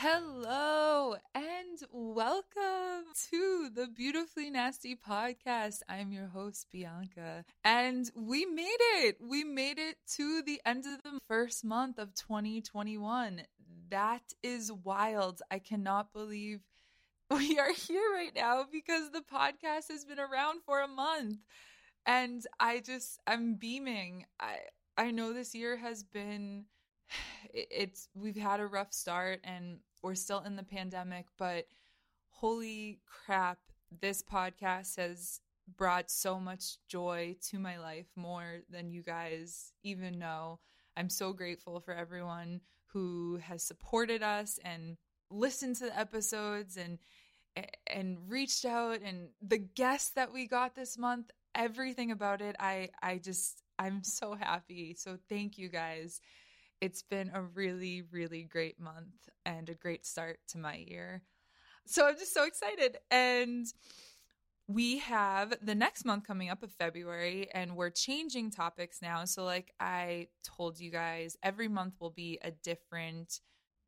Hello and welcome to the Beautifully Nasty podcast. I'm your host, Bianca, and we made it. We made it to the end of the first month of 2021. That is wild. I cannot believe we are here right now because the podcast has been around for a month. And I just, I'm beaming. I, I know this year has been it's we've had a rough start and we're still in the pandemic, but holy crap, this podcast has brought so much joy to my life more than you guys even know. I'm so grateful for everyone who has supported us and listened to the episodes and and reached out. And the guests that we got this month everything about it i i just i'm so happy. So thank you guys it's been a really, really great month and a great start to my year. So I'm just so excited. And we have the next month coming up of February, and we're changing topics now. So, like I told you guys, every month will be a different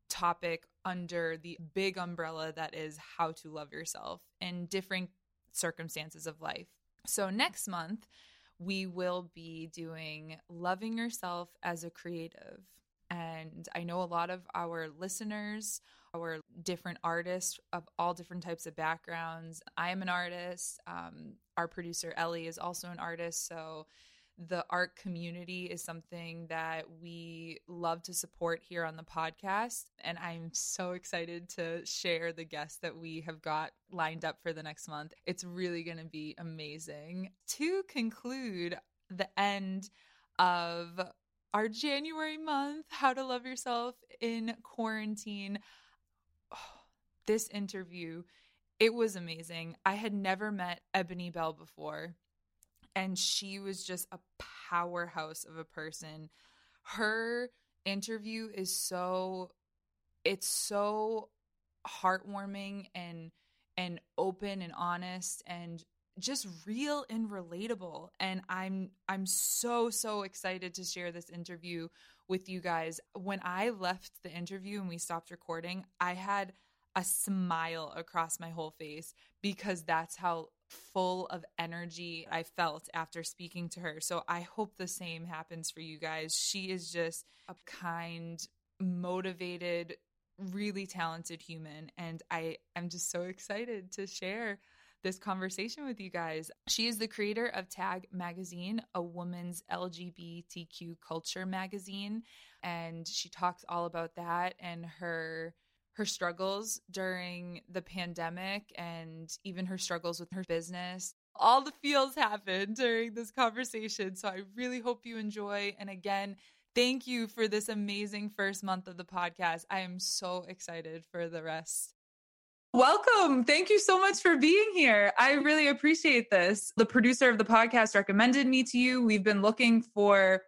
topic under the big umbrella that is how to love yourself in different circumstances of life. So, next month, we will be doing loving yourself as a creative. And I know a lot of our listeners, our different artists of all different types of backgrounds. I am an artist. Um, our producer, Ellie, is also an artist. So the art community is something that we love to support here on the podcast. And I'm so excited to share the guests that we have got lined up for the next month. It's really going to be amazing. To conclude the end of our January month, How to Love Yourself in Quarantine. Oh, this interview, it was amazing. I had never met Eboné Bell before, and she was just a powerhouse of a person. Her interview is so it's so heartwarming and and open and honest and just real and relatable and i'm i'm so so excited to share this interview with you guys when i left the interview and we stopped recording i had a smile across my whole face because that's how full of energy I felt after speaking to her. So I hope the same happens for you guys. She is just a kind, motivated, really talented human and I am just so excited to share this conversation with you guys. She is the creator of Tagg Magazine, a woman's LGBTQ culture magazine, and she talks all about that and her her struggles during the pandemic and even her struggles with her business. All the feels happened during this conversation. So I really hope you enjoy. And again, thank you for this amazing first month of the podcast. I am so excited for the rest. Welcome. Thank you so much for being here. I really appreciate this. The producer of the podcast recommended me to you. We've been looking for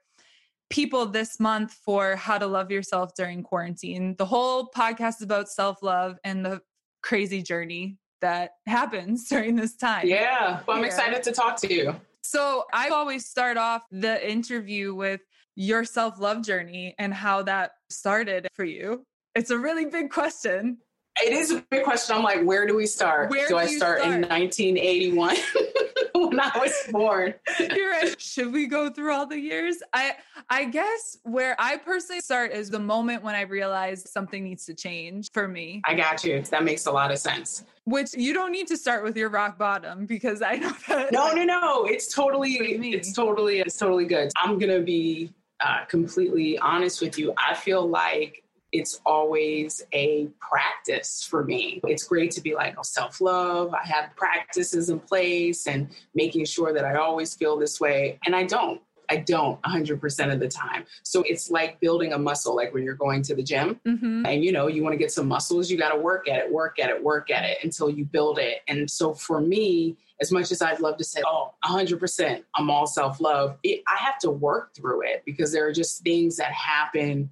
people this month for how to love yourself during quarantine. The whole podcast is about self love and the crazy journey that happens during this time. Yeah. Well, I'm excited to talk to you. So I always start off the interview with your self love journey and how that started for you. It's a really big question. It is a big question. I'm like, where do we start? Where do, do I start, start, in 1981 when I was born? You're right. Should we go through all the years? I I guess where I personally start is the moment when I realize something needs to change for me. I got you. That makes a lot of sense. Which you don't need to start with your rock bottom because I know that. No, no, no. It's totally, it's totally, it's totally good. I'm gonna be uh, completely honest with you. I feel like it's always a practice for me. It's great to be like oh, self love. I have practices in place and making sure that I always feel this way. And I don't. I don't 100% of the time. So it's like building a muscle, like when you're going to the gym mm-hmm. and you know, you want to get some muscles, you got to work at it, work at it, work at it until you build it. And so for me, as much as I'd love to say, oh, 100%, I'm all self love, I have to work through it because there are just things that happen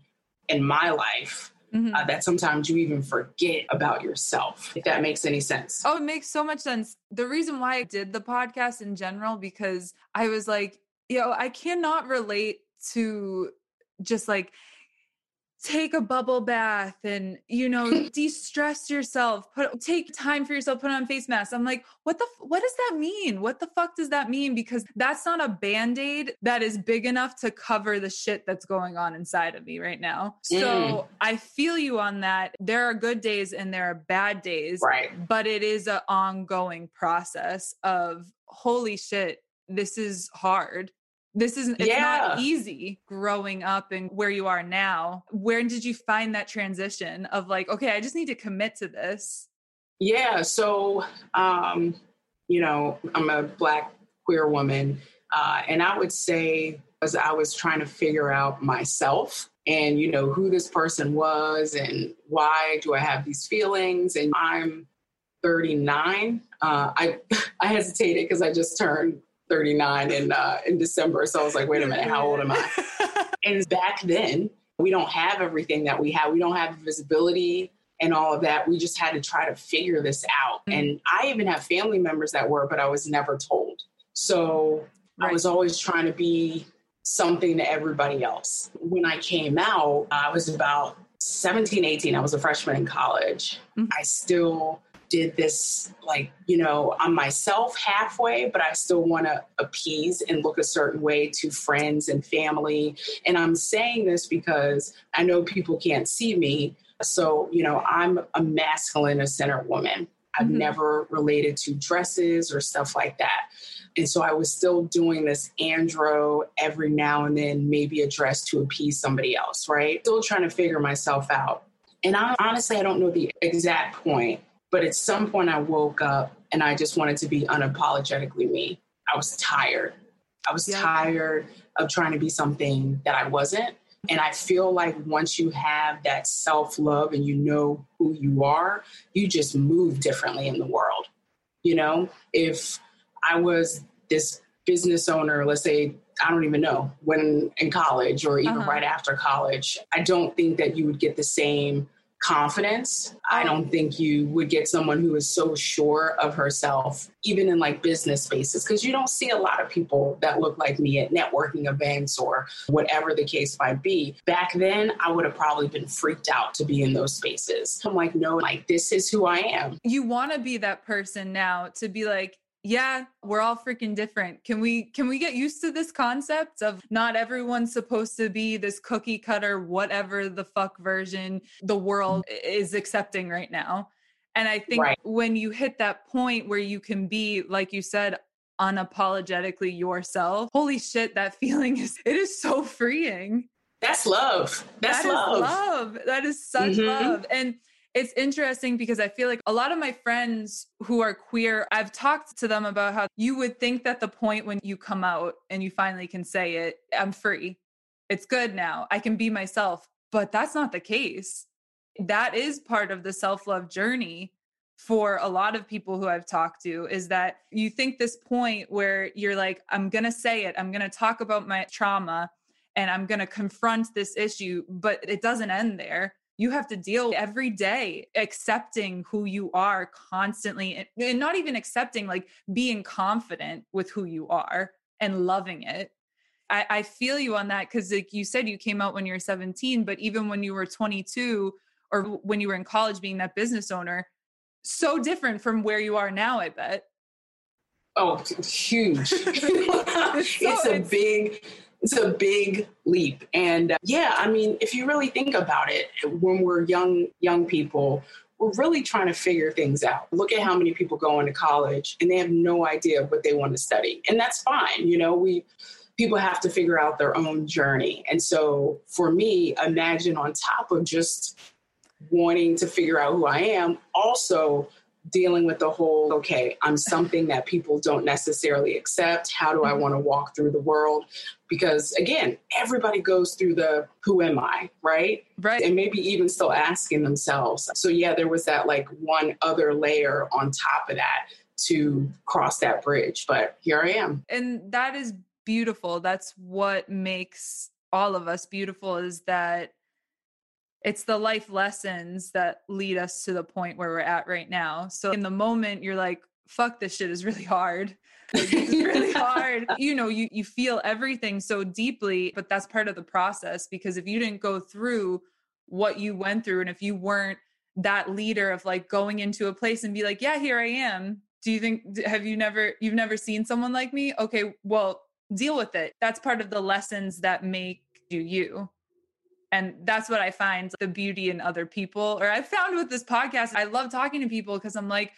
in my life mm-hmm. uh, that sometimes you even forget about yourself, if that makes any sense. Oh, it makes so much sense. The reason why I did the podcast in general, because I was like, you know, I cannot relate to just like take a bubble bath and you know de-stress yourself put take time for yourself put on face mask. I'm like what the what does that mean? What the fuck does that mean? Because that's not a band-aid that is big enough to cover the shit that's going on inside of me right now. So mm. i feel you on that. There are good days and there are bad days right. but it is an ongoing process of holy shit this is hard this isn't it's yeah. not easy growing up and where you are now where did you find that transition of like okay i just need to commit to this yeah so um you know i'm a black queer woman uh, and i would say as i was trying to figure out myself and you know who this person was and why do i have these feelings and i'm 39 uh, i i hesitated because i just turned 39 in uh, in December. So I was like, wait a minute, how old am I? and back then, we don't have everything that we have. We don't have visibility and all of that. We just had to try to figure this out. Mm-hmm. And I even have family members that were, but I was never told. So right. I was always trying to be something to everybody else. When I came out, I was about 17, 18. I was a freshman in college. Mm-hmm. I still did this like you know on myself halfway but i still want to appease and look a certain way to friends and family and i'm saying this because i know people can't see me so you know i'm a masculine a centered woman i've mm-hmm. never related to dresses or stuff like that and so I was still doing this andro every now and then, maybe a dress to appease somebody else, right? Still trying to figure myself out. And I honestly, I don't know the exact point, but at some point, I woke up and I just wanted to be unapologetically me. I was tired. I was yeah. tired of trying to be something that I wasn't. And I feel like once you have that self love and you know who you are, you just move differently in the world. You know, if I was this business owner, let's say, I don't even know, when in college or even uh-huh. right after college, I don't think that you would get the same confidence. I don't think you would get someone who is so sure of herself, even in like business spaces, because you don't see a lot of people that look like me at networking events or whatever the case might be. Back then, I would have probably been freaked out to be in those spaces. I'm like, no, like, this is who I am. You want to be that person now to be like, yeah we're all freaking different. Can we can we get used to this concept of not everyone's supposed to be this cookie cutter whatever the fuck version the world is accepting right now? And i think right. when you hit that point where you can be like you said unapologetically yourself holy shit that feeling is it is so freeing. That's love. That's that love. love. That is such mm-hmm. love. And it's interesting because I feel like a lot of my friends who are queer, I've talked to them about how you would think that the point when you come out and you finally can say it, I'm free. It's good now. I can be myself. But that's not the case. That is part of the self love journey for a lot of people who I've talked to is that you think this point where you're like, I'm going to say it, I'm going to talk about my trauma and I'm going to confront this issue, but it doesn't end there you have to deal every day accepting who you are constantly and not even accepting like being confident with who you are and loving it. I, I feel you on that because like you said you came out when you were 17 but even when you were 22 or when you were in college being that business owner so different from where you are now i bet. Oh huge. It's, so, it's a it's, big it's a big leap. And uh, yeah i mean if you really think about it when we're young young people we're really trying to figure things out. Look at how many people go into college and they have no idea what they want to study. And that's fine you know we people have to figure out their own journey. And so for me imagine on top of just wanting to figure out who i am also dealing with the whole okay i'm something that people don't necessarily accept. How do i mm-hmm. want to walk through the world? Because again everybody goes through the who am i right? Right. And maybe even still asking themselves. So yeah there was that like one other layer on top of that to cross that bridge but here i am. And that is beautiful. That's what makes all of us beautiful is that it's the life lessons that lead us to the point where we're at right now. So in the moment, you're like, fuck, this shit is really hard. Like, it's really hard. You know, you, you feel everything so deeply, but that's part of the process because if you didn't go through what you went through and if you weren't that leader of like going into a place and be like, yeah, here I am. Do you think have you never you've never seen someone like me? Okay, well, deal with it. That's part of the lessons that make you you. And that's what I find the beauty in other people. Or I found with this podcast, I love talking to people because I'm like,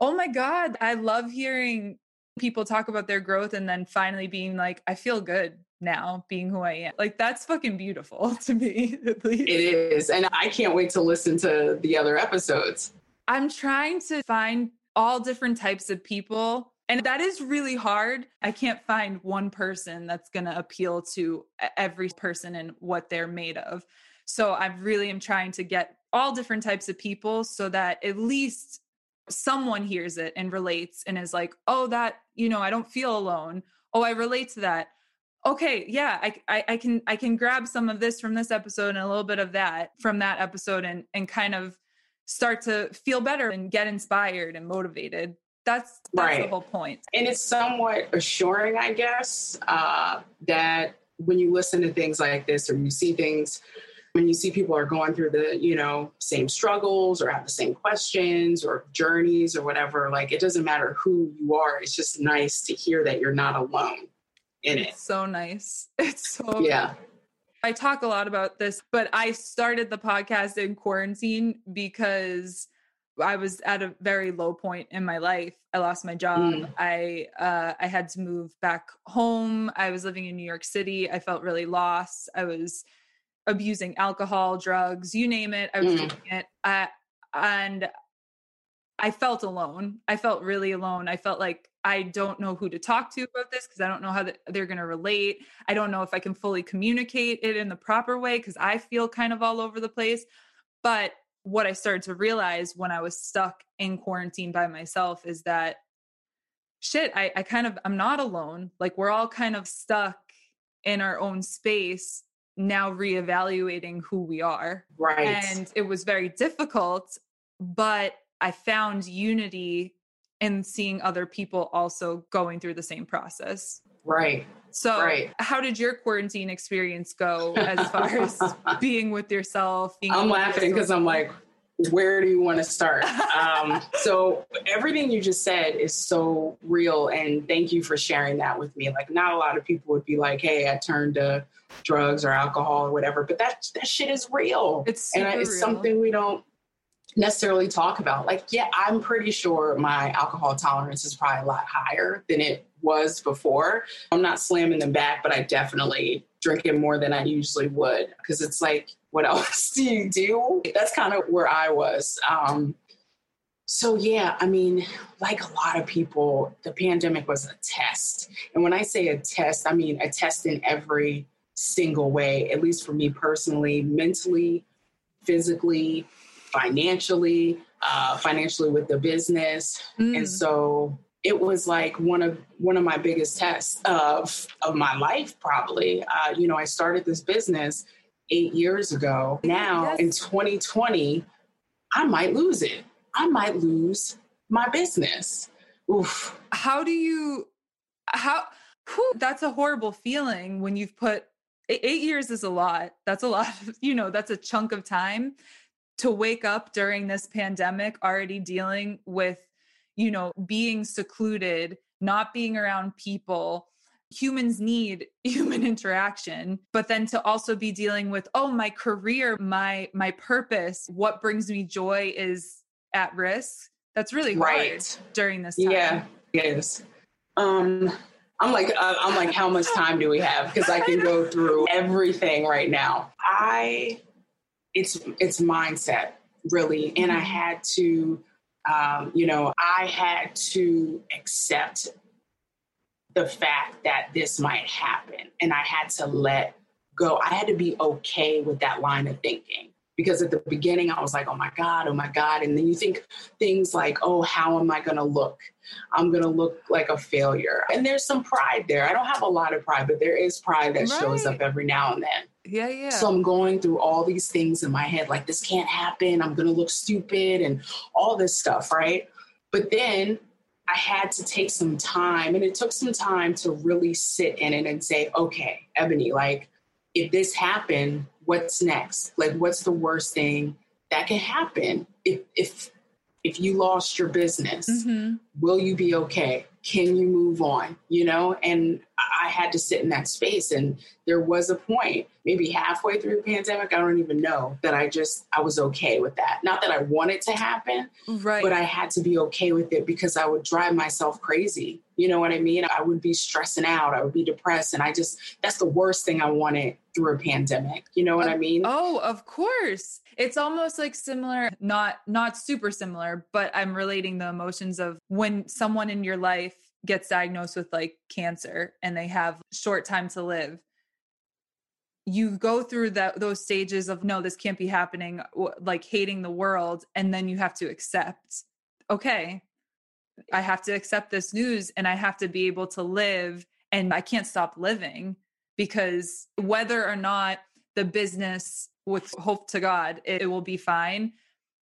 oh my God, I love hearing people talk about their growth and then finally being like, I feel good now being who I am. Like that's fucking beautiful to me, at least. It is. And I can't wait to listen to the other episodes. I'm trying to find all different types of people. And that is really hard. I can't find one person that's going to appeal to every person and what they're made of. So I really am trying to get all different types of people so that at least someone hears it and relates and is like, oh, that, you know, I don't feel alone. Oh, I relate to that okay yeah I, I, I can i can grab some of this from this episode and a little bit of that from that episode and and kind of start to feel better and get inspired and motivated that's that's right. the whole point and it's somewhat assuring i guess uh, that when you listen to things like this or you see things when you see people are going through the you know same struggles or have the same questions or journeys or whatever like it doesn't matter who you are it's just nice to hear that you're not alone in it's it. So nice. It's so yeah. I talk a lot about this, but I started the podcast in quarantine because I was at a very low point in my life. I lost my job. Mm. I uh, I had to move back home. I was living in New York City. I felt really lost. I was abusing alcohol, drugs, you name it. I was mm. doing it. I, and I felt alone. I felt really alone. I felt like I don't know who to talk to about this because I don't know how they're going to relate. I don't know if I can fully communicate it in the proper way because I feel kind of all over the place. But what I started to realize when I was stuck in quarantine by myself is that shit, I, I kind of, I'm not alone. Like we're all kind of stuck in our own space now reevaluating who we are. Right. And it was very difficult, but I found unity in seeing other people also going through the same process. Right. So, right. how did your quarantine experience go as far as being with yourself? I'm laughing because I'm like, where do you want to start? Um, so, everything you just said is so real. And thank you for sharing that with me. Like, not a lot of people would be like, hey, I turned to drugs or alcohol or whatever, but that, that shit is real. It's and it's real. something we don't necessarily talk about. Like, yeah, I'm pretty sure my alcohol tolerance is probably a lot higher than it was before. I'm not slamming them back, but I definitely drink it more than I usually would because it's like, what else do you do? That's kind of where I was. Um, so, yeah, I mean, like a lot of people, the pandemic was a test. And when I say a test, I mean a test in every single way, at least for me personally, mentally, physically, financially, uh, financially with the business. Mm. And so it was like one of one of my biggest tests of of my life probably uh, you know i started this business eight years ago now yes. in 2020 i might lose it i might lose my business Oof. how do you how whew, that's a horrible feeling when you've put eight years is a lot that's a lot you know that's a chunk of time to wake up during this pandemic already dealing with you know being secluded not being around people. Humans need human interaction but then to also be dealing with oh my career my my purpose what brings me joy is at risk. That's really hard right. during this time. Yeah yes. Um i'm like uh, i'm like how much time do we have? Because i can go through everything right now. I it's it's mindset really. And i mm-hmm. had to um, you know i had to accept the fact that this might happen. And i had to let go. I had to be okay with that line of thinking because at the beginning I was like, oh my God, oh my God. And then you think things like, oh, how am I going to look? I'm going to look like a failure. And there's some pride there. I don't have a lot of pride, but there is pride that right. shows up every now and then. Yeah, yeah. So I'm going through all these things in my head like, this can't happen. I'm going to look stupid and all this stuff, right? But then I had to take some time, and it took some time to really sit in it and say, okay, Eboné, like, if this happened, what's next? Like, what's the worst thing that can happen if if if you lost your business? Mm-hmm. Will you be okay? Can you move on? You know, and I had to sit in that space. And there was a point, maybe halfway through the pandemic, I don't even know, that I just, I was okay with that. Not that I wanted to happen, right. but I had to be okay with it because I would drive myself crazy. You know what I mean? I would be stressing out, I would be depressed. And I just, that's the worst thing I wanted through a pandemic. You know what I mean? Oh, of course. It's almost like similar, not not super similar, but I'm relating the emotions of when someone in your life gets diagnosed with like cancer and they have short time to live you go through that those stages of no this can't be happening like hating the world and then you have to accept okay i have to accept this news and i have to be able to live and i can't stop living because whether or not the business with hope to god it, it will be fine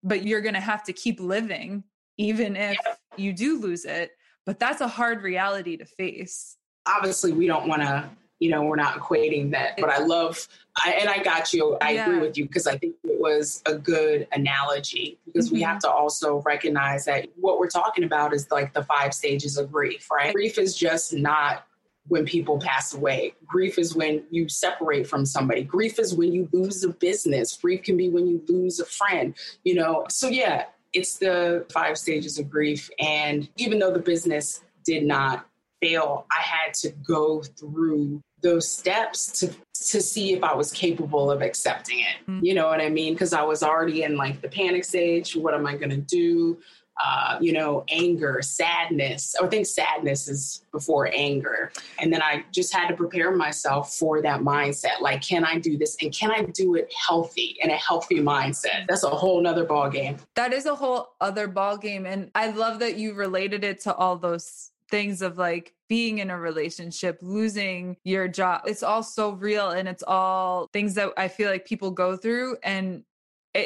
but you're going to have to keep living even if you do lose it but that's a hard reality to face. Obviously, we don't want to, you know, we're not equating that, but I love, I, and I got you. I yeah. agree with you because I think it was a good analogy because mm-hmm. we have to also recognize that what we're talking about is like the five stages of grief, right? Grief is just not when people pass away. Grief is when you separate from somebody. Grief is when you lose a business. Grief can be when you lose a friend, you know. So yeah, it's the five stages of grief. And even though the business did not fail, I had to go through those steps to to see if I was capable of accepting it. Mm-hmm. You know what I mean? Because I was already in like the panic stage. What am I going to do? Uh, you know, anger, sadness. I think sadness is before anger. And then I just had to prepare myself for that mindset. Like, can I do this? And can I do it healthy in a healthy mindset? That's a whole nother ball game. That is a whole other ball game. And I love that you related it to all those things of like being in a relationship, losing your job. It's all so real and it's all things that I feel like people go through. And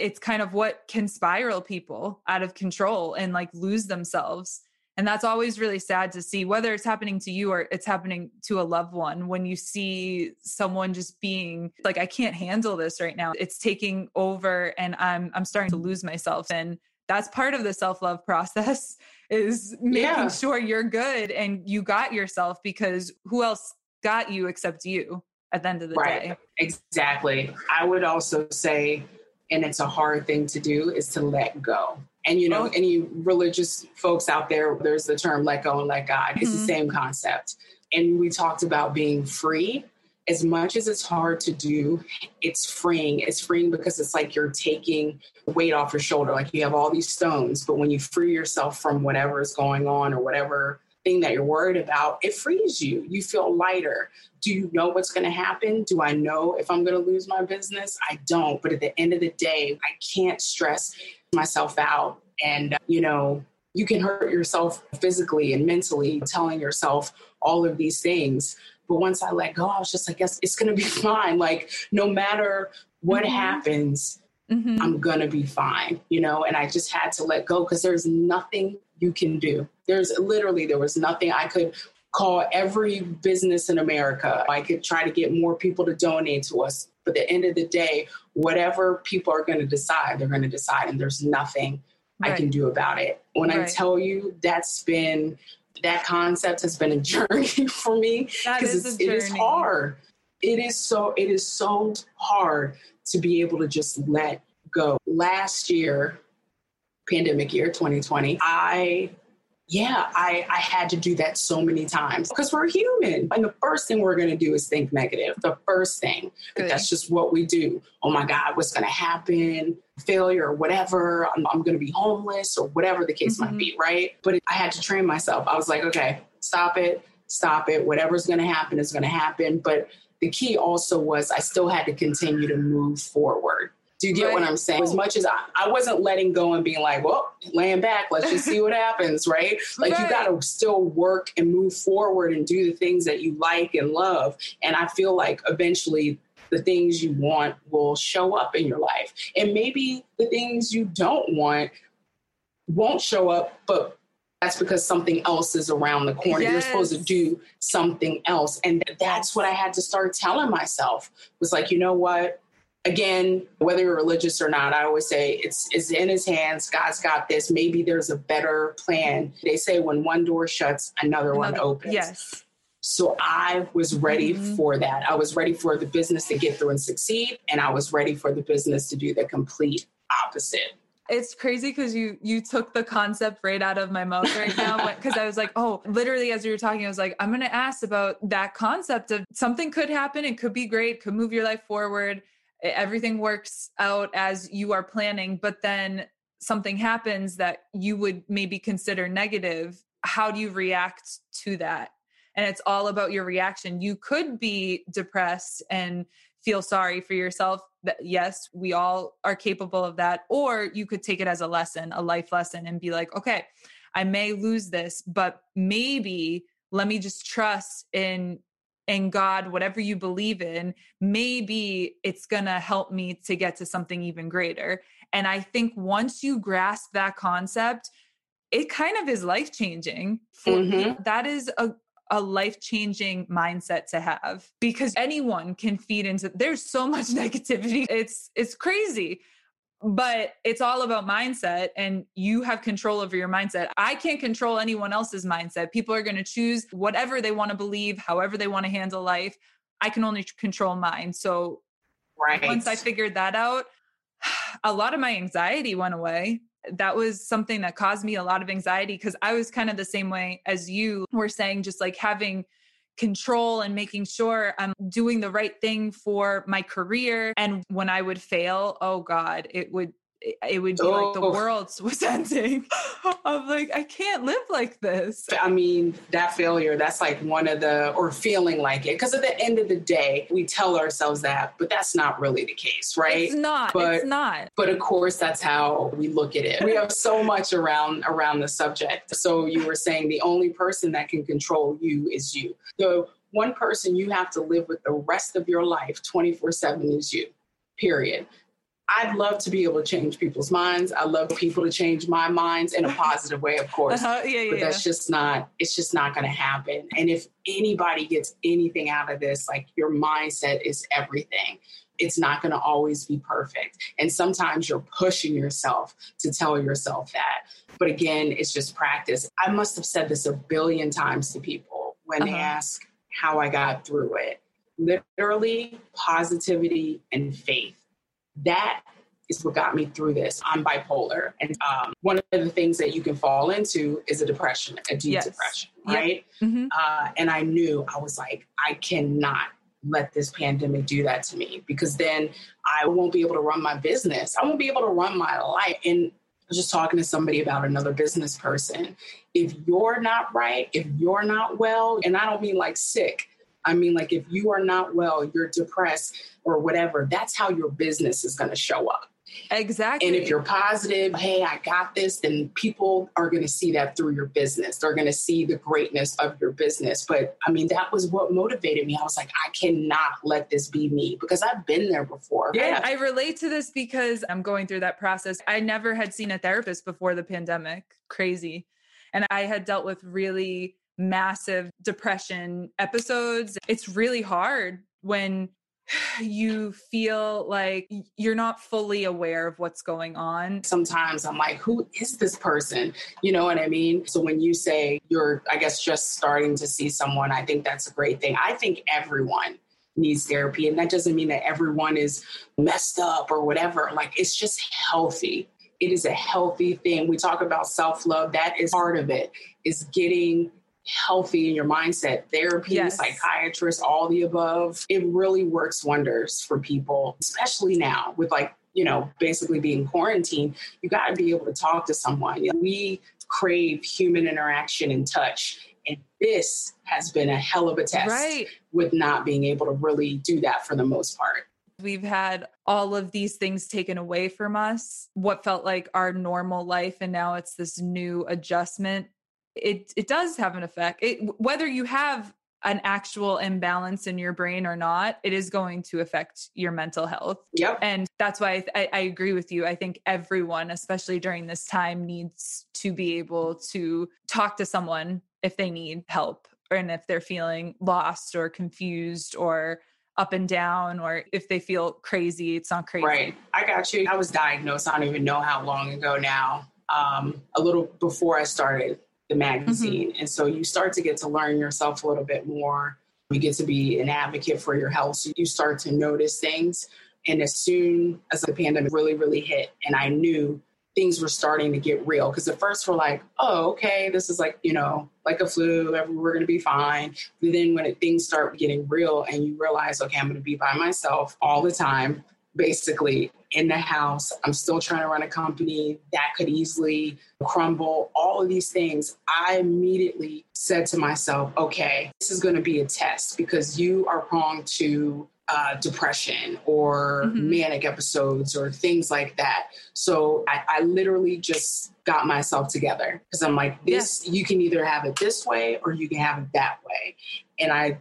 it's kind of what can spiral people out of control and like lose themselves. And that's always really sad to see whether it's happening to you or it's happening to a loved one when you see someone just being like I can't handle this right now. It's taking over and I'm I'm starting to lose myself. And that's part of the self-love process is making yeah. sure you're good and you got yourself because who else got you except you at the end of the right. day? Exactly. I would also say and it's a hard thing to do is to let go. And you know, oh. any religious folks out there, there's the term let go and let God. It's mm-hmm. the same concept. And we talked about being free. As much as it's hard to do, it's freeing. It's freeing because it's like you're taking weight off your shoulder. Like you have all these stones, but when you free yourself from whatever is going on or whatever thing that you're worried about, it frees you. You feel lighter. Do you know what's going to happen? Do I know if I'm going to lose my business? I don't. But at the end of the day, I can't stress myself out. And, you know, you can hurt yourself physically and mentally telling yourself all of these things. But once I let go, I was just like, yes, it's going to be fine. Like, no matter what mm-hmm. happens, mm-hmm. I'm going to be fine, you know? And I just had to let go because there's nothing you can do. There's literally, there was nothing I could call every business in America. I could try to get more people to donate to us. But at the end of the day, whatever people are going to decide, they're going to decide, and there's nothing right. I can do about it. When right. I tell you that's been that concept has been a journey for me because it is hard. It is so it is so hard to be able to just let go. Last year, pandemic year 2020, I yeah, I, I had to do that so many times because we're human. And the first thing we're going to do is think negative. The first thing. That's just what we do. Oh my God, what's going to happen? Failure or whatever. I'm, I'm going to be homeless or whatever the case mm-hmm. might be, right? But it, I had to train myself. I was like, okay, stop it, stop it. Whatever's going to happen is going to happen. But the key also was I still had to continue to move forward. Do you get right. what I'm saying? As much as I, I wasn't letting go and being like, well, laying back, let's just see what happens, right? Like right. you got to still work and move forward and do the things that you like and love. And I feel like eventually the things you want will show up in your life. And maybe the things you don't want won't show up, but that's because something else is around the corner. Yes. You're supposed to do something else. And that's what I had to start telling myself was like, you know what? Again, whether you're religious or not, I always say it's, it's in his hands. God's got this. Maybe there's a better plan. They say when one door shuts, another, another one opens. Yes. So I was ready mm-hmm. for that. I was ready for the business to get through and succeed. And I was ready for the business to do the complete opposite it's crazy because you you took the concept right out of my mouth right now because i was like oh literally as you were talking i was like i'm going to ask about that concept of something could happen it could be great could move your life forward everything works out as you are planning but then something happens that you would maybe consider negative how do you react to that? And it's all about your reaction. You could be depressed and feel sorry for yourself that yes we all are capable of that or you could take it as a lesson a life lesson and be like okay i may lose this but maybe let me just trust in in god whatever you believe in maybe it's going to help me to get to something even greater. And i think once you grasp that concept it kind of is life changing mm-hmm. that is a a life changing mindset to have because anyone can feed into there's so much negativity. It's it's crazy but it's all about mindset and you have control over your mindset. I can't control anyone else's mindset. People are going to choose whatever they want to believe however they want to handle life. I can only control mine. So right. once i figured that out a lot of my anxiety went away. That was something that caused me a lot of anxiety because I was kind of the same way as you were saying, just like having control and making sure I'm doing the right thing for my career. And when I would fail, oh God, it would it would be oh. like the oh. world was ending. I'm like, I can't live like this. I mean, that failure, that's like one of the, or feeling like it. Because at the end of the day, we tell ourselves that, but that's not really the case, right? It's not. But, it's not. But of course, that's how we look at it. We have so much around around the subject. So you were saying the only person that can control you is you. The one person you have to live with the rest of your life 24 7 is you, period. I'd love to be able to change people's minds. I love people to change my minds in a positive way, of course. Uh-huh. Yeah, yeah, but that's just not, it's just not going to happen. And if anybody gets anything out of this, like your mindset is everything. It's not going to always be perfect. And sometimes you're pushing yourself to tell yourself that. But again, it's just practice. I must have said this a billion times to people when uh-huh. they ask how I got through it. Literally, positivity and faith that is what got me through this. I'm bipolar. And um, one of the things that you can fall into is a depression, a deep yes. depression, right? Yep. Mm-hmm. Uh, and I knew, I was like, I cannot let this pandemic do that to me because then I won't be able to run my business. I won't be able to run my life. And I was just talking to somebody about another business person. If you're not right, if you're not well, and I don't mean like sick, I mean, like if you are not well, you're depressed or whatever, that's how your business is going to show up. Exactly. And if you're positive, hey, I got this, then people are going to see that through your business. They're going to see the greatness of your business. But I mean, that was what motivated me. I was like, I cannot let this be me because I've been there before. Yeah, I relate to this because I'm going through that process. I never had seen a therapist before the pandemic. Crazy. And I had dealt with really massive depression episodes. It's really hard when you feel like you're not fully aware of what's going on. Sometimes I'm like, who is this person? You know what I mean? So when you say you're, I guess, just starting to see someone, I think that's a great thing. I think everyone needs therapy. And that doesn't mean that everyone is messed up or whatever. Like, it's just healthy. It is a healthy thing. We talk about self love, that is part of it, is getting healthy in your mindset. Therapy, yes. psychiatrists, all the above. It really works wonders for people, especially now with like, you know, basically being quarantined. You got to be able to talk to someone. We crave human interaction and touch. And this has been a hell of a test right. with not being able to really do that for the most part. We've had all of these things taken away from us, what felt like our normal life. And now it's this new adjustment it it does have an effect. It, whether you have an actual imbalance in your brain or not, it is going to affect your mental health. Yep. And that's why I, I, agree with you. I think everyone, especially during this time, needs to be able to talk to someone if they need help and if they're feeling lost or confused or up and down or if they feel crazy, it's not crazy. Right. I got you. I was diagnosed, I don't even know how long ago now, um, a little before I started the magazine. Mm-hmm. And so you start to get to learn yourself a little bit more. You get to be an advocate for your health. So you start to notice things. And as soon as the pandemic really, really hit, and I knew things were starting to get real, because at first we're like, oh, okay, this is like, you know, like a flu, we're going to be fine. But then when it, things start getting real and you realize, okay, I'm going to be by myself all the time, basically in the house. I'm still trying to run a company that could easily crumble, all of these things. I immediately said to myself, okay, this is going to be a test because you are prone to uh, depression or mm-hmm. manic episodes or things like that. So I, I literally just got myself together because I'm like, this, yeah. you can either have it this way or you can have it that way. And I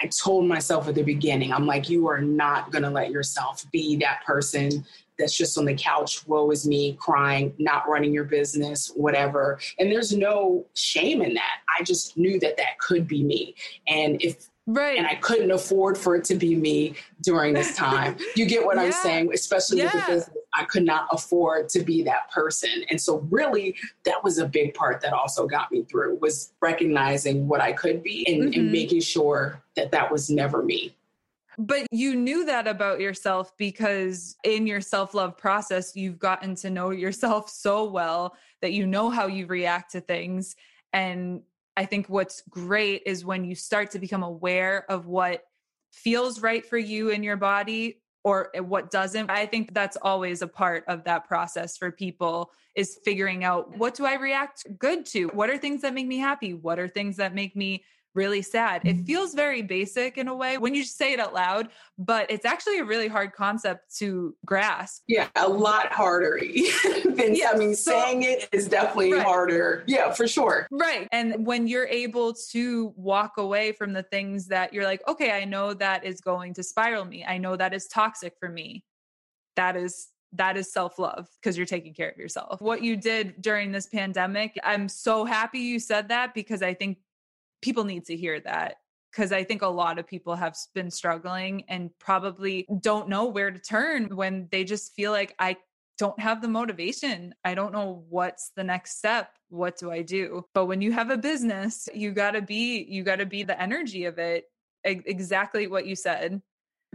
I told myself at the beginning, I'm like, you are not going to let yourself be that person that's just on the couch, woe is me, crying, not running your business, whatever. And there's no shame in that. I just knew that that could be me. And if Right. And I couldn't afford for it to be me during this time. You get what yeah. I'm saying? Especially yeah. with the business. I could not afford to be that person. And so really that was a big part that also got me through was recognizing what I could be and, mm-hmm. and making sure that that was never me. But you knew that about yourself because in your self love process, you've gotten to know yourself so well that you know how you react to things. And I think what's great is when you start to become aware of what feels right for you in your body or what doesn't. I think that's always a part of that process for people is figuring out what do I react good to? What are things that make me happy? What are things that make me really sad. It mm-hmm. feels very basic in a way when you say it out loud, but it's actually a really hard concept to grasp. Yeah, a lot harder than yeah, I mean, so, saying it is definitely right. harder. Yeah, for sure. Right. And when you're able to walk away from the things that you're like, okay, I know that is going to spiral me. I know that is toxic for me. That is that is self love because you're taking care of yourself. What you did during this pandemic, I'm so happy you said that because I think people need to hear that because I think a lot of people have been struggling and probably don't know where to turn when they just feel like I don't have the motivation. I don't know what's the next step. What do I do? But when you have a business, you got to be you got to be the energy of it. Exactly what you said.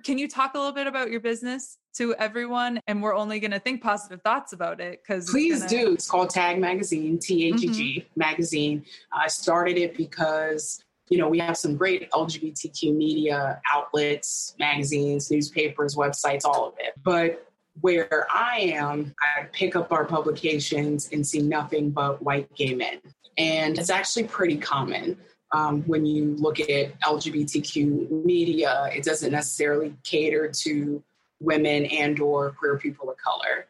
Can you talk a little bit about your business to everyone? And we're only going to think positive thoughts about it because please gonna... do. It's called Tagg Magazine, T H E G mm-hmm. Magazine. I started it because you know we have some great LGBTQ media outlets, magazines, newspapers, websites, all of it. But where I am, I pick up our publications and see nothing but white gay men. And it's actually pretty common um, when you look at LGBTQ media, it doesn't necessarily cater to women and or queer people of color.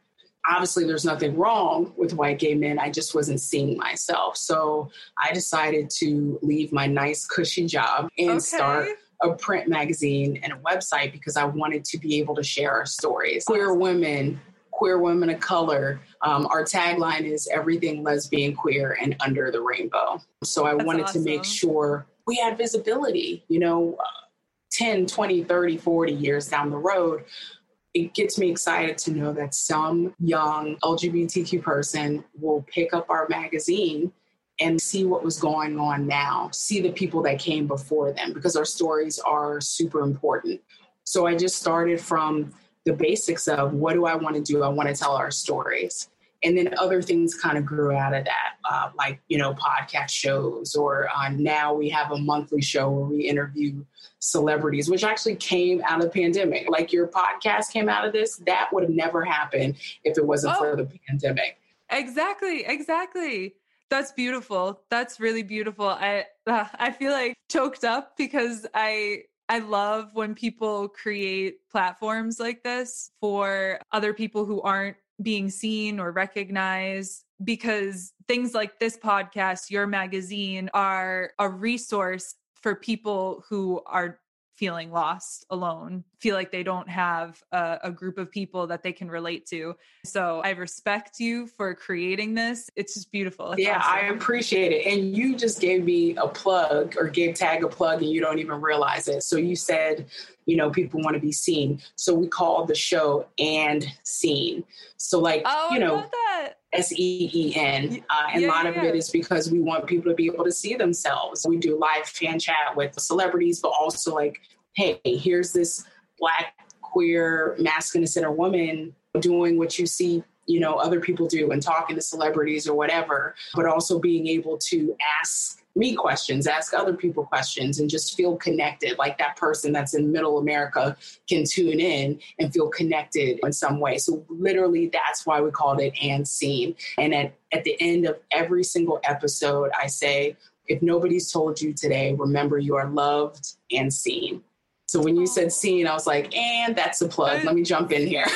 Obviously, there's nothing wrong with white gay men. I just wasn't seeing myself. So I decided to leave my nice, cushy job and okay. start a print magazine and a website because I wanted to be able to share our stories. Queer women queer women of color. Um, our tagline is everything lesbian, queer, and under the rainbow. So I That's wanted awesome. to make sure we had visibility, you know, uh, 10, 20, 30, 40 years down the road. It gets me excited to know that some young LGBTQ person will pick up our magazine and see what was going on now, see the people that came before them, because our stories are super important. So I just started from the basics of what do I want to do? I want to tell our stories. And then other things kind of grew out of that, uh, like, you know, podcast shows, or uh, now we have a monthly show where we interview celebrities, which actually came out of the pandemic. Like your podcast came out of this, that would have never happened if it wasn't oh, for the pandemic. Exactly, exactly. That's beautiful. That's really beautiful. I uh, I feel like choked up because I I love when people create platforms like this for other people who aren't being seen or recognized because things like this podcast, your magazine, are a resource for people who are feeling lost alone, feel like they don't have a, a, group of people that they can relate to. So I respect you for creating this. It's just beautiful. It's yeah, awesome. I appreciate it. And you just gave me a plug or gave Tagg a plug and you don't even realize it. So you said, you know, people want to be seen. So we called the show and seen. So like, oh, you know, S E E N. Uh, and yeah, a lot yeah, of it is because we want people to be able to see themselves. We do live fan chat with celebrities, but also like, hey, here's this black, queer, masculine center woman doing what you see you know other people do and talking to celebrities or whatever but also being able to ask me questions, ask other people questions, and just feel connected. Like that person that's in middle America can tune in and feel connected in some way. So, literally, that's why we called it and seen. And at, at the end of every single episode, I say, if nobody's told you today, remember you are loved and seen. So, when you said seen, I was like, and that's a plug. Let me jump in here.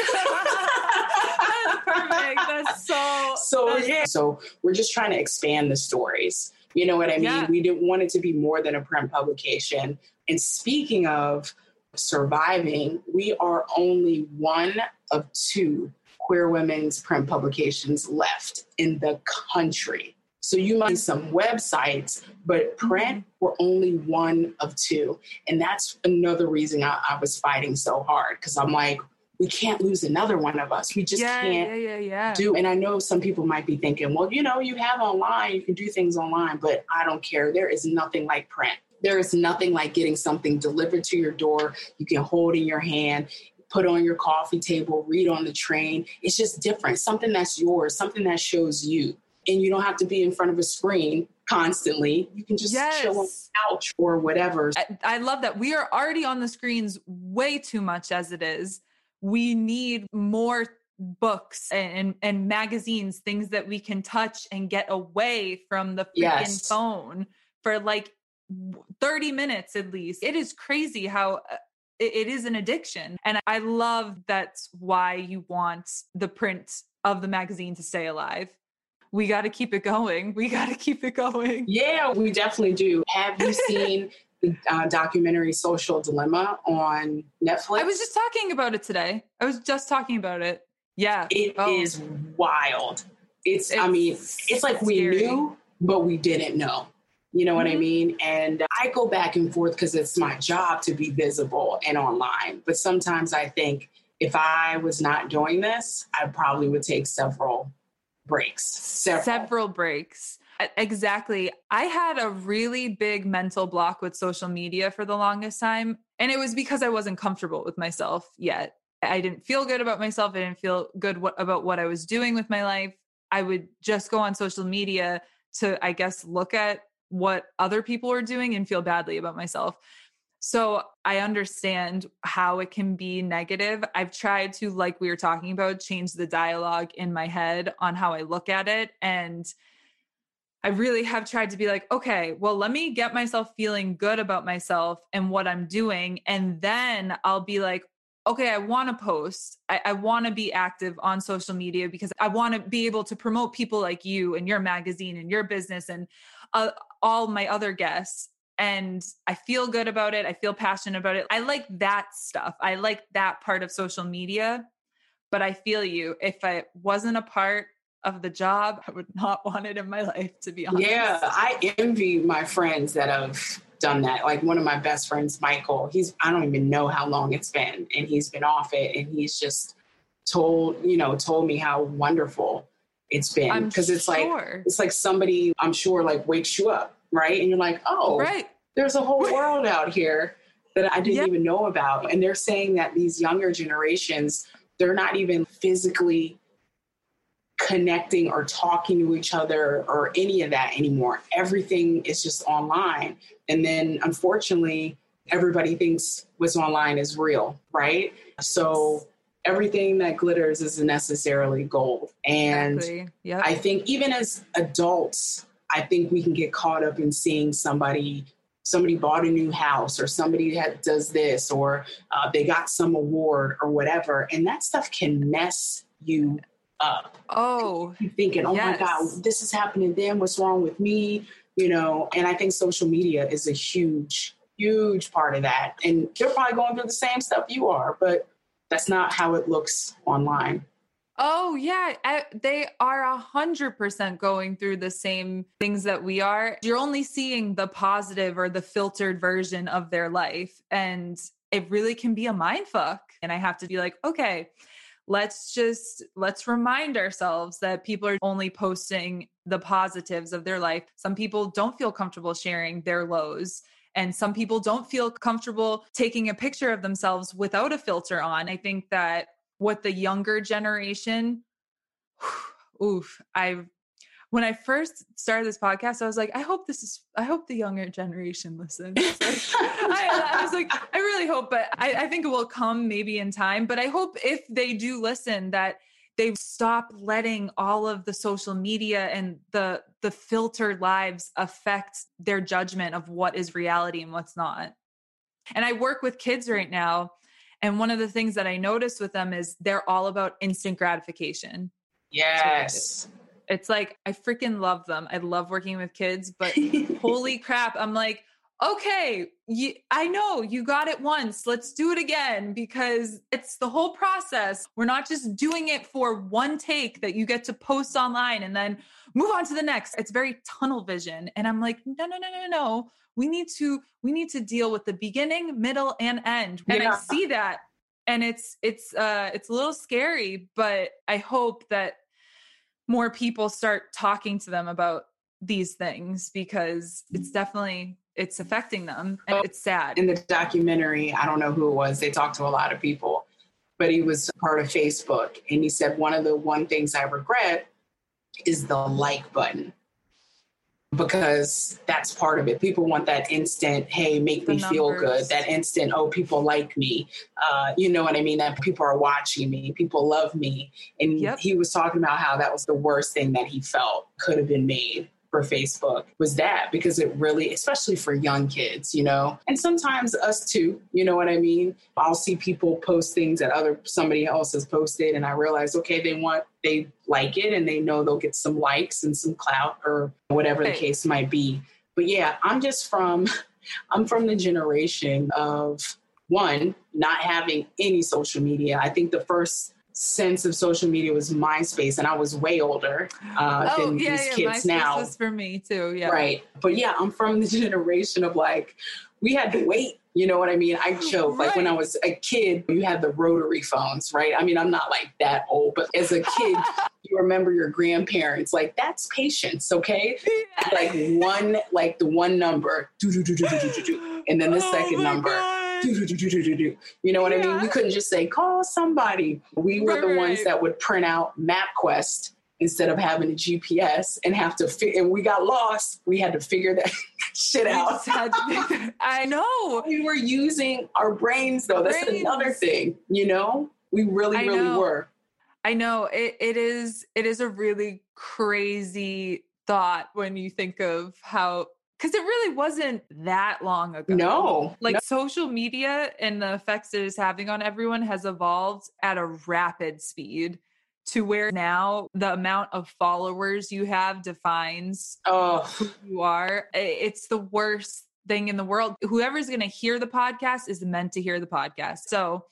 That's perfect. That's so. So, yeah. So, we're just trying to expand the stories you know what I mean? Yeah. We didn't want it to be more than a print publication. And speaking of surviving, we are only one of two queer women's print publications left in the country. So you might see some websites, but print, mm-hmm. only one of two. And that's another reason I, I was fighting so hard because I'm like, we can't lose another one of us. We just yeah, can't yeah, yeah, yeah. do. And I know some people might be thinking, well, you know, you have online, you can do things online, but I don't care. There is nothing like print. There is nothing like getting something delivered to your door. You can hold in your hand, put on your coffee table, read on the train. It's just different. Something that's yours, something that shows you. And you don't have to be in front of a screen constantly. You can just yes. chill on the couch or whatever. I, I love that. We are already on the screens way too much as it is we need more books and, and magazines, things that we can touch and get away from the freaking yes. phone for like 30 minutes at least. It is crazy how uh, it is an addiction. And I love that's why you want the print of the magazine to stay alive. We got to keep it going. We got to keep it going. Yeah, we definitely do. Have you seen the uh, documentary Social Dilemma on Netflix. I was just talking about it today. I was just talking about it. Yeah. it oh. is wild. It's, it's, I mean, it's like we knew, but we didn't know. You know what mm-hmm. I mean? And I go back and forth because it's my job to be visible and online. But sometimes I think if I was not doing this, I probably would take several breaks. Several, several breaks. Exactly. I had a really big mental block with social media for the longest time. And it was because I wasn't comfortable with myself yet. I didn't feel good about myself. I didn't feel good about what I was doing with my life. I would just go on social media to, I guess, look at what other people are doing and feel badly about myself. So I understand how it can be negative. I've tried to, like we were talking about, change the dialogue in my head on how I look at it. And I really have tried to be like, okay, well, let me get myself feeling good about myself and what I'm doing. And then I'll be like, okay, I want to post. I, I want to be active on social media because I want to be able to promote people like you and your magazine and your business and uh, all my other guests. And I feel good about it. I feel passionate about it. I like that stuff. I like that part of social media. But I feel you. If I wasn't a part of the job. I would not want it in my life, to be honest. Yeah, I envy my friends that have done that. Like one of my best friends, Michael, he's, I don't even know how long it's been, and he's been off it, and he's just told, you know, told me how wonderful it's been. Because it's sure. like, it's like somebody, I'm sure, like wakes you up, right? And you're like, oh, right. there's a whole world out here that I didn't yeah. even know about. And they're saying that these younger generations, they're not even physically connecting or talking to each other or any of that anymore. Everything is just online. And then unfortunately, everybody thinks what's online is real, right? So everything that glitters isn't necessarily gold. And exactly. yep. I think even as adults, I think we can get caught up in seeing somebody somebody bought a new house or somebody that does this or uh, they got some award or whatever and that stuff can mess you up. Oh, you thinking, oh yes. my God, this is happening then. What's wrong with me? You know, and I think social media is a huge, huge part of that. And they're probably going through the same stuff you are, but that's not how it looks online. Oh yeah, I, they are a hundred percent going through the same things that we are. You're only seeing the positive or the filtered version of their life, and it really can be a mind fuck. And I have to be like, okay, let's just let's remind ourselves that people are only posting the positives of their life. Some people don't feel comfortable sharing their lows. And some people don't feel comfortable taking a picture of themselves without a filter on. I think that what the younger generation oof i when i first started this podcast i was like i hope this is i hope the younger generation listens like, I, I, was like i really hope but I, I think it will come maybe in time but i hope if they do listen that they stop letting all of the social media and the the filtered lives affect their judgment of what is reality and what's not and i work with kids right now and one of the things that I notice with them is they're all about instant gratification. Yes. It's like I freaking love them. I love working with kids, but holy crap, I'm like, okay, you, I know you got it once. Let's do it again because it's the whole process. We're not just doing it for one take that you get to post online and then move on to the next. It's very tunnel vision. And I'm like, no, no, no, no, no we need to we need to deal with the beginning middle and end and yeah. i see that and it's it's uh it's a little scary but i hope that more people start talking to them about these things because it's definitely it's affecting them and it's sad. in the documentary i don't know who it was they talked to a lot of people but he was part of facebook and he said one of the one things i regret is the like button because that's part of it. People want that instant, hey, make the me numbers. feel good. That instant, oh, people like me. Uh, you know what I mean? That people are watching me, people love me. And yep. he was talking about how that was the worst thing that he felt could have been made for Facebook was that because it really, especially for young kids, you know, and sometimes us too, you know what I mean? I'll see people post things that other somebody else has posted and I realize, okay, they want, they like it and they know they'll get some likes and some clout or whatever the case might be. But yeah, I'm just from, I'm from the generation of one, not having any social media. I think the first sense of social media was MySpace, and I was way older uh, oh, than yeah, these yeah. kids MySpace now. Was for me too, yeah. Right, but yeah, I'm from the generation of like we had to wait. You know what I mean? I joke right. like when I was a kid, you had the rotary phones, right? I mean, I'm not like that old, but as a kid, you remember your grandparents. Like that's patience, okay? Yeah. Like one, like the one number, and then the oh second number. God you know what yeah. I mean? We couldn't just say, call somebody. We were right, the ones that would print out MapQuest instead of having a GPS and have to fi- and we got lost. We had to figure that shit out. I know. We were using our brains though. That's brains. another thing, you know? We really, I really know. were. I know. It it is it is a really crazy thought when you think of how because it really wasn't that long ago. No. Like no. social media and the effects it is having on everyone has evolved at a rapid speed to where now the amount of followers you have defines oh. who you are. It's the worst thing in the world. Whoever's going to hear the podcast is meant to hear the podcast. So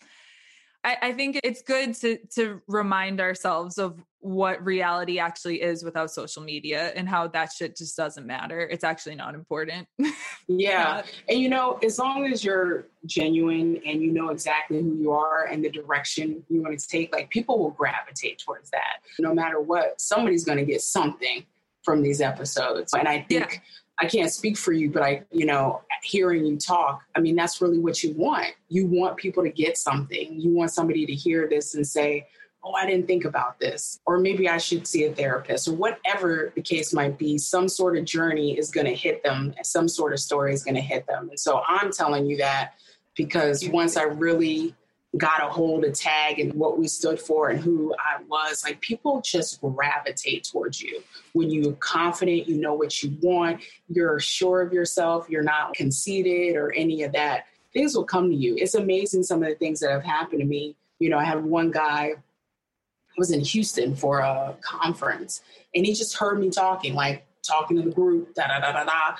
I, I think it's good to to remind ourselves of what reality actually is without social media and how that shit just doesn't matter. It's actually not important. yeah. And you know, as long as you're genuine and you know exactly who you are and the direction you want to take, like people will gravitate towards that. No matter what, somebody's going to get something from these episodes. And I think yeah. I can't speak for you, but I, you know, hearing you talk, I mean, that's really what you want. You want people to get something. You want somebody to hear this and say, oh, I didn't think about this. Or maybe I should see a therapist, or whatever the case might be. Some sort of journey is going to hit them, some sort of story is going to hit them. And so I'm telling you that because once I really got a hold of Tagg and what we stood for and who I was, like people just gravitate towards you. When you're confident, you know what you want, you're sure of yourself, you're not conceited or any of that, things will come to you. It's amazing some of the things that have happened to me. You know, I had one guy I was in Houston for a conference and he just heard me talking, like talking to the group, da da da da da.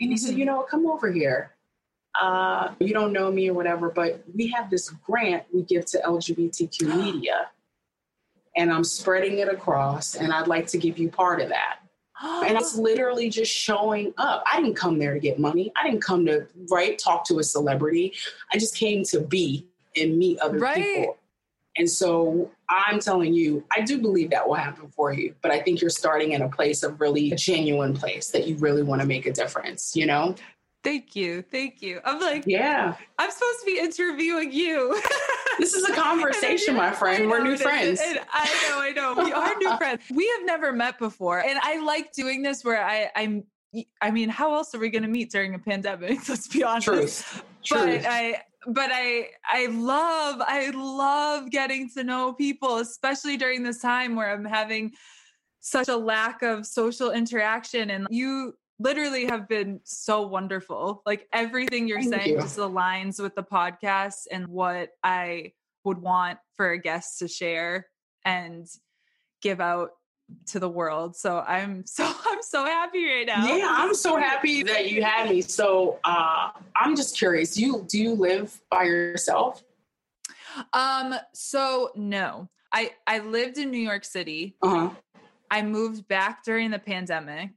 And he said, mm-hmm. you know, come over here. Uh, you don't know me or whatever, but we have this grant we give to LGBTQ media, and I'm spreading it across, and I'd like to give you part of that. and it's literally just showing up. I didn't come there to get money. I didn't come to right talk to a celebrity. I just came to be and meet other right. people. And so I'm telling you, I do believe that will happen for you, but I think you're starting in a place of really genuine place that you really want to make a difference, you know? Thank you. Thank you. I'm like, yeah, I'm supposed to be interviewing you. this is a conversation, my friend. We're new friends. And, and I know, I know. We are new friends. We have never met before. And I like doing this where I, I'm, I mean, how else are we going to meet during a pandemic? Let's be honest. Truth. But Truth. I, but I, I love, I love getting to know people, especially during this time where I'm having such a lack of social interaction. And you literally have been so wonderful. Like everything you're Thank saying you. just aligns with the podcast and what I would want for a guest to share and give out to the world. So I'm so I'm so happy right now. Yeah, I'm so happy that you had me. So uh I'm just curious. You do you live by yourself? Um so no. I I lived in New York City. Uh-huh. I moved back during the pandemic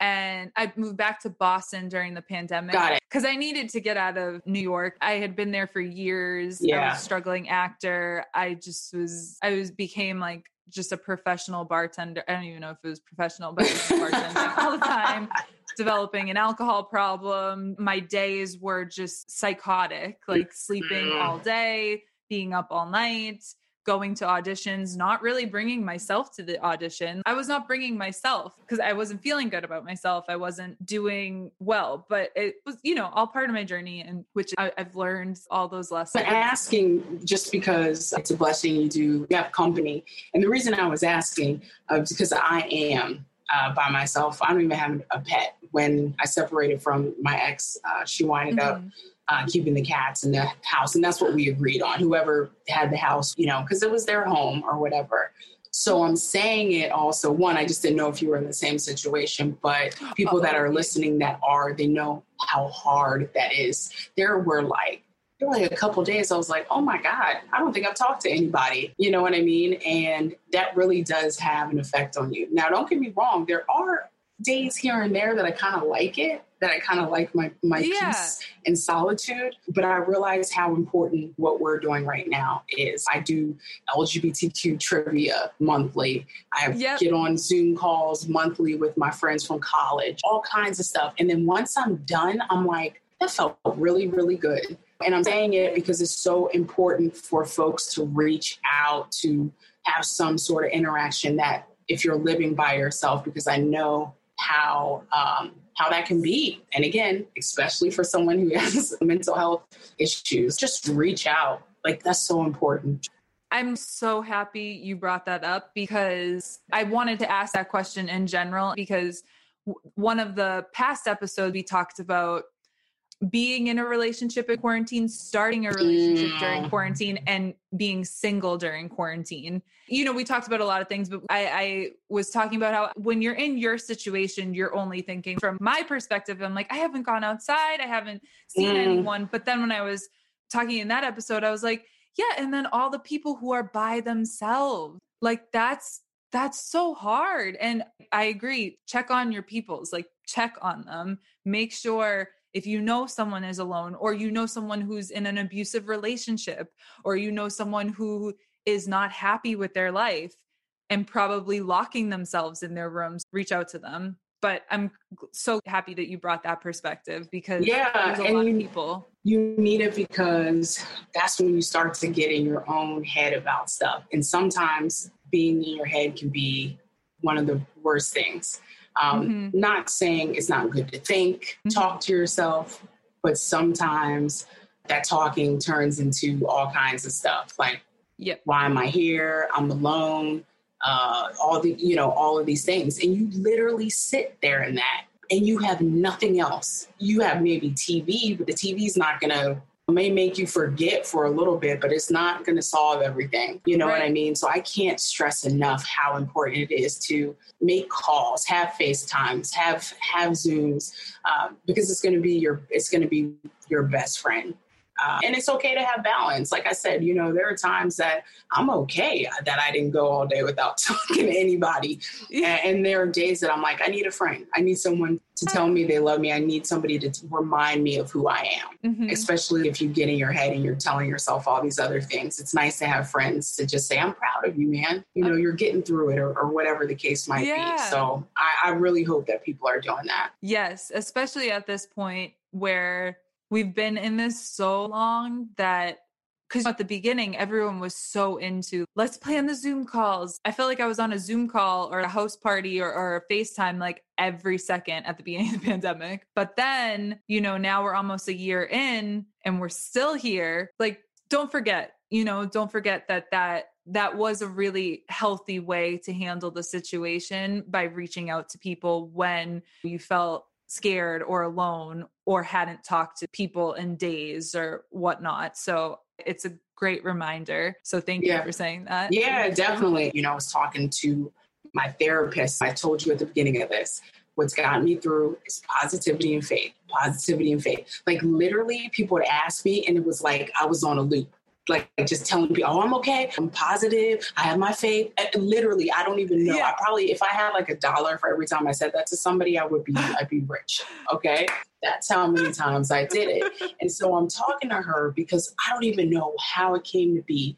and I moved back to Boston during the pandemic. Got it. Because I needed to get out of New York. I had been there for years. Yeah. I was a struggling actor. I just was, I was became like just a professional bartender. I don't even know if it was professional, but bartending all the time, developing an alcohol problem. My days were just psychotic, like sleeping mm. all day, being up all night going to auditions, not really bringing myself to the audition. I was not bringing myself because I wasn't feeling good about myself. I wasn't doing well, but it was, you know, all part of my journey and which I, have learned all those lessons. But asking just because it's a blessing you do, you have company. And the reason I was asking uh, because I am uh, by myself. I don't even have a pet. When I separated from my ex, uh, she winded mm-hmm. up uh, keeping the cats in the house. And that's what we agreed on, whoever had the house, you know, because it was their home or whatever. So I'm saying it also, one, I just didn't know if you were in the same situation, but people that are listening that are, they know how hard that is. There were like, there were like a couple days I was like, oh my God, I don't think I've talked to anybody. You know what I mean? And that really does have an effect on you. Now, don't get me wrong, there are days here and there that I kind of like it, that I kind of like my, my yeah. peace and solitude. But I realize how important what we're doing right now is. I do LGBTQ trivia monthly. I yep. get on Zoom calls monthly with my friends from college, all kinds of stuff. And then once I'm done, I'm like, that felt really, really good. And I'm saying it because it's so important for folks to reach out to have some sort of interaction that if you're living by yourself, because I know how um, how that can be. And again, especially for someone who has mental health issues, just reach out. Like that's so important. I'm so happy you brought that up because I wanted to ask that question in general because one of the past episodes we talked about being in a relationship in quarantine, starting a relationship mm. during quarantine, and being single during quarantine. You know, we talked about a lot of things, but I, I, was talking about how when you're in your situation, you're only thinking from my perspective, I'm like, I haven't gone outside, I haven't seen mm. anyone. But then when I was talking in that episode, I was like, yeah, and then all the people who are by themselves, like that's that's so hard. And I agree, check on your peoples, like check on them, make sure if you know someone is alone or you know someone who's in an abusive relationship or you know someone who is not happy with their life and probably locking themselves in their rooms reach out to them. But i'm so happy that you brought that perspective because yeah there's a lot you, of people you need it because that's when you start to get in your own head about stuff. And sometimes being in your head can be one of the worst things um, mm-hmm. Not saying it's not good to think, mm-hmm. talk to yourself, but sometimes that talking turns into all kinds of stuff like, yep. why am I here? I'm alone. Uh, all the, you know, all of these things. And you literally sit there in that and you have nothing else. You have maybe TV, but the TV's not going to may make you forget for a little bit, but it's not going to solve everything. You know right. what I mean? So I can't stress enough how important it is to make calls, have FaceTimes, have have Zooms, uh, because it's going to be your it's going to be your best friend. Uh, and it's okay to have balance. Like I said, you know, there are times that I'm okay that I didn't go all day without talking to anybody. And, and, there are days that I'm like, I need a friend. I need someone to tell me they love me. I need somebody to remind me of who I am, mm-hmm. especially if you get in your head and you're telling yourself all these other things. It's nice to have friends to just say, I'm proud of you, man. You know, you're getting through it or, or whatever the case might yeah. be. So I, I really hope that people are doing that. Yes, especially at this point where we've been in this so long that because at the beginning everyone was so into let's plan the zoom calls. I felt like i was on a zoom call or a house party or, or, a facetime like every second at the beginning of the pandemic. But then you know now we're almost a year in and we're still here. Like don't forget you know don't forget that that that was a really healthy way to handle the situation by reaching out to people when you felt scared or alone or hadn't talked to people in days or whatnot. So it's a great reminder. So thank yeah. you for saying that. Yeah, definitely. You know, I was talking to my therapist. I told you at the beginning of this. What's gotten me through is positivity and faith. Positivity and faith. Like literally, people would ask me, and it was like I was on a loop like just telling people, oh, I'm okay. I'm positive. I have my faith. literally, I don't even know. Yeah. I probably, if I had like a dollar for every time I said that to somebody, I would be, I'd be rich. Okay. That's how many times I did it. And so I'm talking to her because I don't even know how it came to be,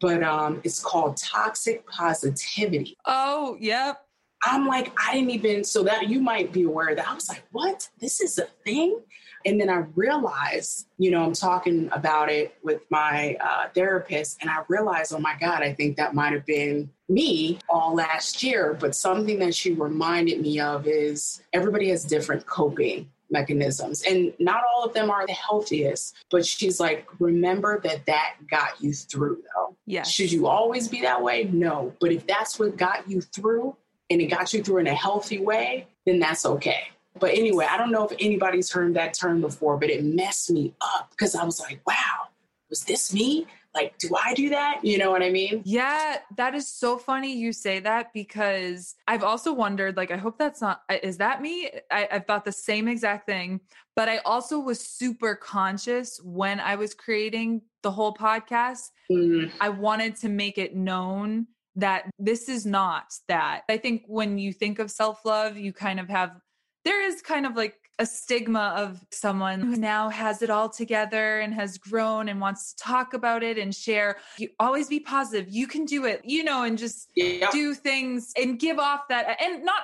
but um, it's called toxic positivity. Oh, yep. I'm like, I didn't even, so that you might be aware that I was like, what? This is a thing? And then I realized, you know, I'm talking about it with my uh, therapist, and I realized, oh my God, I think that might have been me all last year. But something that she reminded me of is everybody has different coping mechanisms. And not all of them are the healthiest but she's like remember that that got you through though. Yeah should you always be that way? No. But if that's what got you through and it got you through in a healthy way then that's okay but anyway, I don't know if anybody's heard that term before, but it messed me up because I was like, wow, was this me? Like, do I do that? You know what I mean? Yeah, that is so funny you say that because I've also wondered, like, I hope that's not, is that me? I, I thought the same exact thing. But I also was super conscious when I was creating the whole podcast. Mm. I wanted to make it known that this is not that. I think when you think of self love, you kind of have there is kind of like a stigma of someone who now has it all together and has grown and wants to talk about it and share. You always be positive. You can do it, you know, and just yeah. do things and give off that. And not,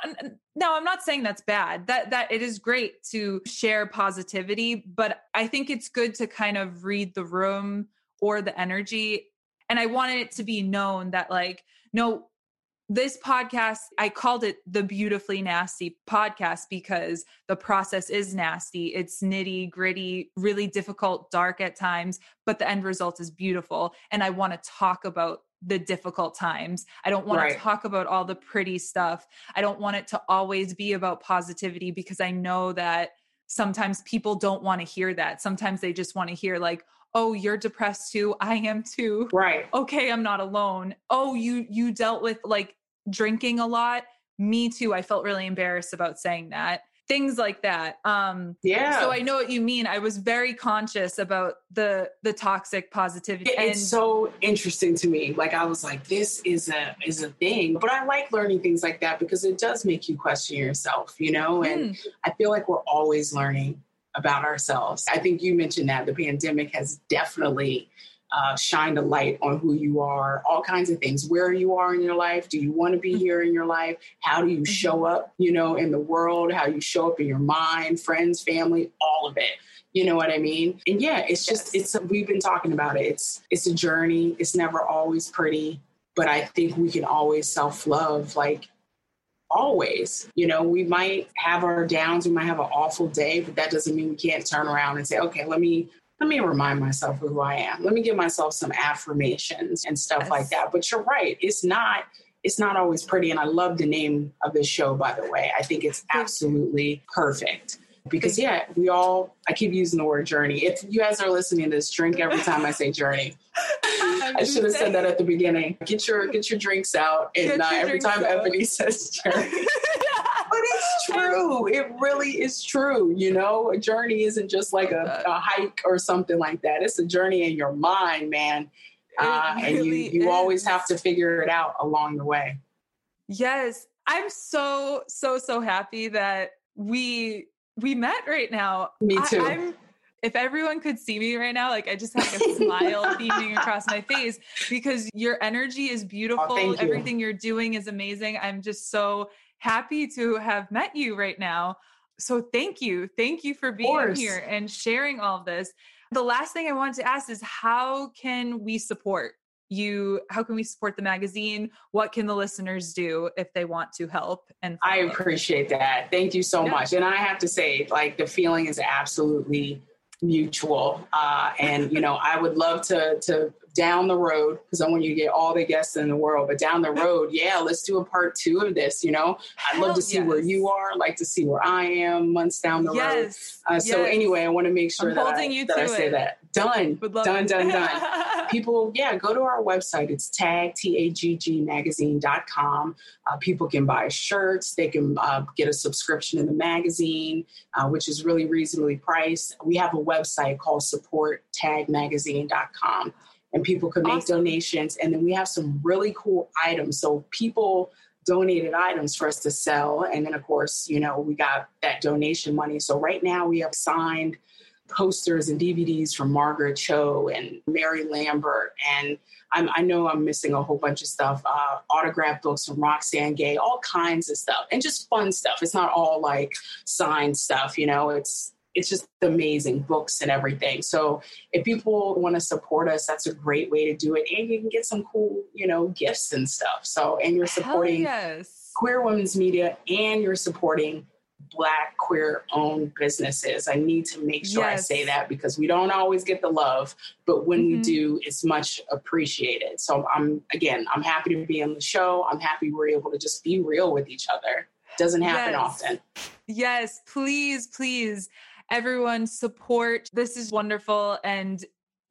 no, I'm not saying that's bad. That, that it is great to share positivity, but I think it's good to kind of read the room or the energy. And I wanted it to be known that, like, no, this podcast, I called it the Beautifully Nasty podcast because the process is nasty. It's nitty gritty, really difficult, dark at times, but the end result is beautiful. And I want to talk about the difficult times. I don't want right. to talk about all the pretty stuff. I don't want it to always be about positivity because I know that sometimes people don't want to hear that. Sometimes they just want to hear, like, oh you're depressed too i am too. Right. Okay i'm not alone. Oh you you dealt with like drinking a lot? Me too i felt really embarrassed about saying that. Things like that um yeah. So i know what you mean i was very conscious about the the toxic positivity it, it's so interesting to me like i was like this is a is a thing but i like learning things like that because it does make you question yourself you know and mm. i feel like we're always learning about ourselves. I think you mentioned that the pandemic has definitely uh, shined a light on who you are, all kinds of things, where you are in your life. Do you want to be mm-hmm. here in your life? How do you mm-hmm. show up, you know, in the world? How you show up in your mind, friends, family, all of it. You know what I mean? And yeah, it's just yes. it's we've been talking about it. It's it's a journey. It's never always pretty, but I think we can always self love. Like always. You know, we might have our downs, we might have an awful day, but that doesn't mean we can't turn around and say, okay, let me let me remind myself of who I am. Let me give myself some affirmations and stuff yes. like that. But you're right, it's not it's not always pretty and I love the name of this show by the way. I think it's absolutely perfect because yeah, we all I keep using the word journey. If you guys are listening to this, drink every time I say journey. I should have said that at the beginning. Get your get your drinks out, and uh, every time out. Eboné says journey. but it's true. It really is true. You know, a journey isn't just like a, a hike or something like that. It's a journey in your mind, man. Uh, really and you, you always have to figure it out along the way. Yes. I'm so, so, so happy that we we met right now. Me too. I, am if everyone could see me right now, like I just have a smile beaming across my face because your energy is oh, beautiful. Oh, you. Everything you're doing is amazing. I'm just so happy to have met you right now. So thank you. Thank you for being here and sharing all of this. The last thing I wanted to ask is how can we support you how can we support the magazine what can the listeners do if they want to help and i appreciate that thank you so yeah. much and i have to say like the feeling is absolutely mutual uh, and you know i would love to to down the road because I want you to get all the guests in the world. But down the road, yeah, let's do a part two of this. You know, I'd love to see yes. where you are, I'd like to see where I am months down the yes. road. Uh, so yes. anyway, I want to make sure I'm that, I, that I, say that. Done, done, done, done. People, yeah, go to our website. It's Tagg t a g g magazine.com. Uh, people can buy shirts. They can uh, get a subscription in the magazine, uh, which is really reasonably priced. We have a website called support Tagg supporttagmagazine.com and people can make awesome. donations. And then we have some really cool items. So people donated items for us to sell. And then, of course, you know, we got that donation money. So right now we have signed posters and DVDs from Margaret Cho and Mary Lambert. And I'm, i know I'm missing a whole bunch of stuff, uh, autograph books from Roxane Gay, all kinds of stuff, and just fun stuff. It's not all like signed stuff, you know, it's it's just amazing books and everything. So if people want to support us, that's a great way to do it. And you can get some cool, you know, gifts and stuff. So and you're supporting yes. queer women's media and you're supporting black queer owned businesses. I need to make sure yes. I say that because we don't always get the love, but when mm-hmm. we do, it's much appreciated. So I'm again, I'm happy to be on the show. I'm happy we're able to just be real with each other. Doesn't happen yes. often. Yes, please, please everyone support. This is wonderful. And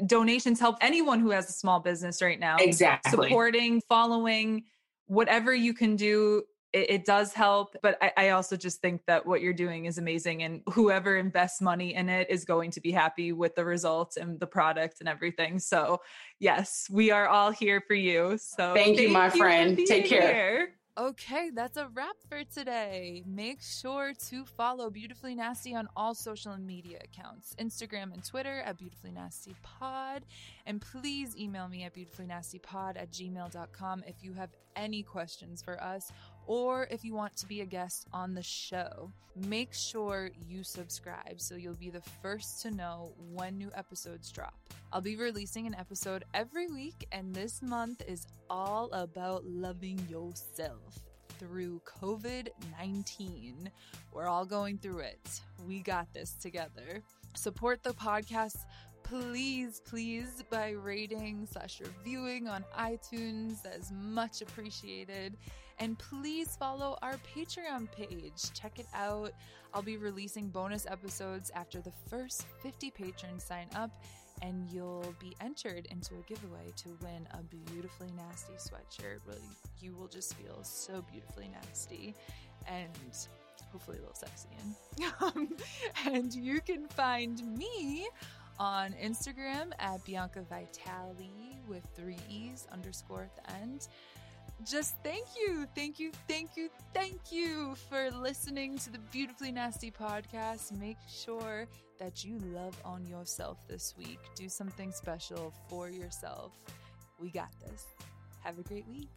donations help anyone who has a small business right now. Exactly. Supporting, following, whatever you can do. It, it does help, but I, I also just think that what you're doing is amazing, and whoever invests money in it is going to be happy with the results and the product and everything. So, yes, we are all here for you. So, thank, thank you, my you friend. Take care. Here. Okay, that's a wrap for today. Make sure to follow Beautifully Nasty on all social media accounts Instagram and Twitter at Beautifully Nasty Pod. And please email me at beautifullynastypod at gmail.com if you have any questions for us or if you want to be a guest on the show. Make sure you subscribe so you'll be the first to know when new episodes drop. I'll be releasing an episode every week, and this month is all about loving yourself through COVID 19. We're all going through it. We got this together. Support the podcast please, please, by rating slash reviewing on iTunes. That is much appreciated. And please follow our Patreon page. Check it out. I'll be releasing bonus episodes after the first 50 patrons sign up, and you'll be entered into a giveaway to win a beautifully nasty sweatshirt. Really, you will just feel so beautifully nasty and hopefully a little sexy. And, and you can find me on Instagram at Bianca Vitale with three E's underscore at the end. Just thank you, thank you, thank you, thank you for listening to the Beautifully Nasty podcast. Make sure that you love on yourself this week. Do something special for yourself. We got this. Have a great week.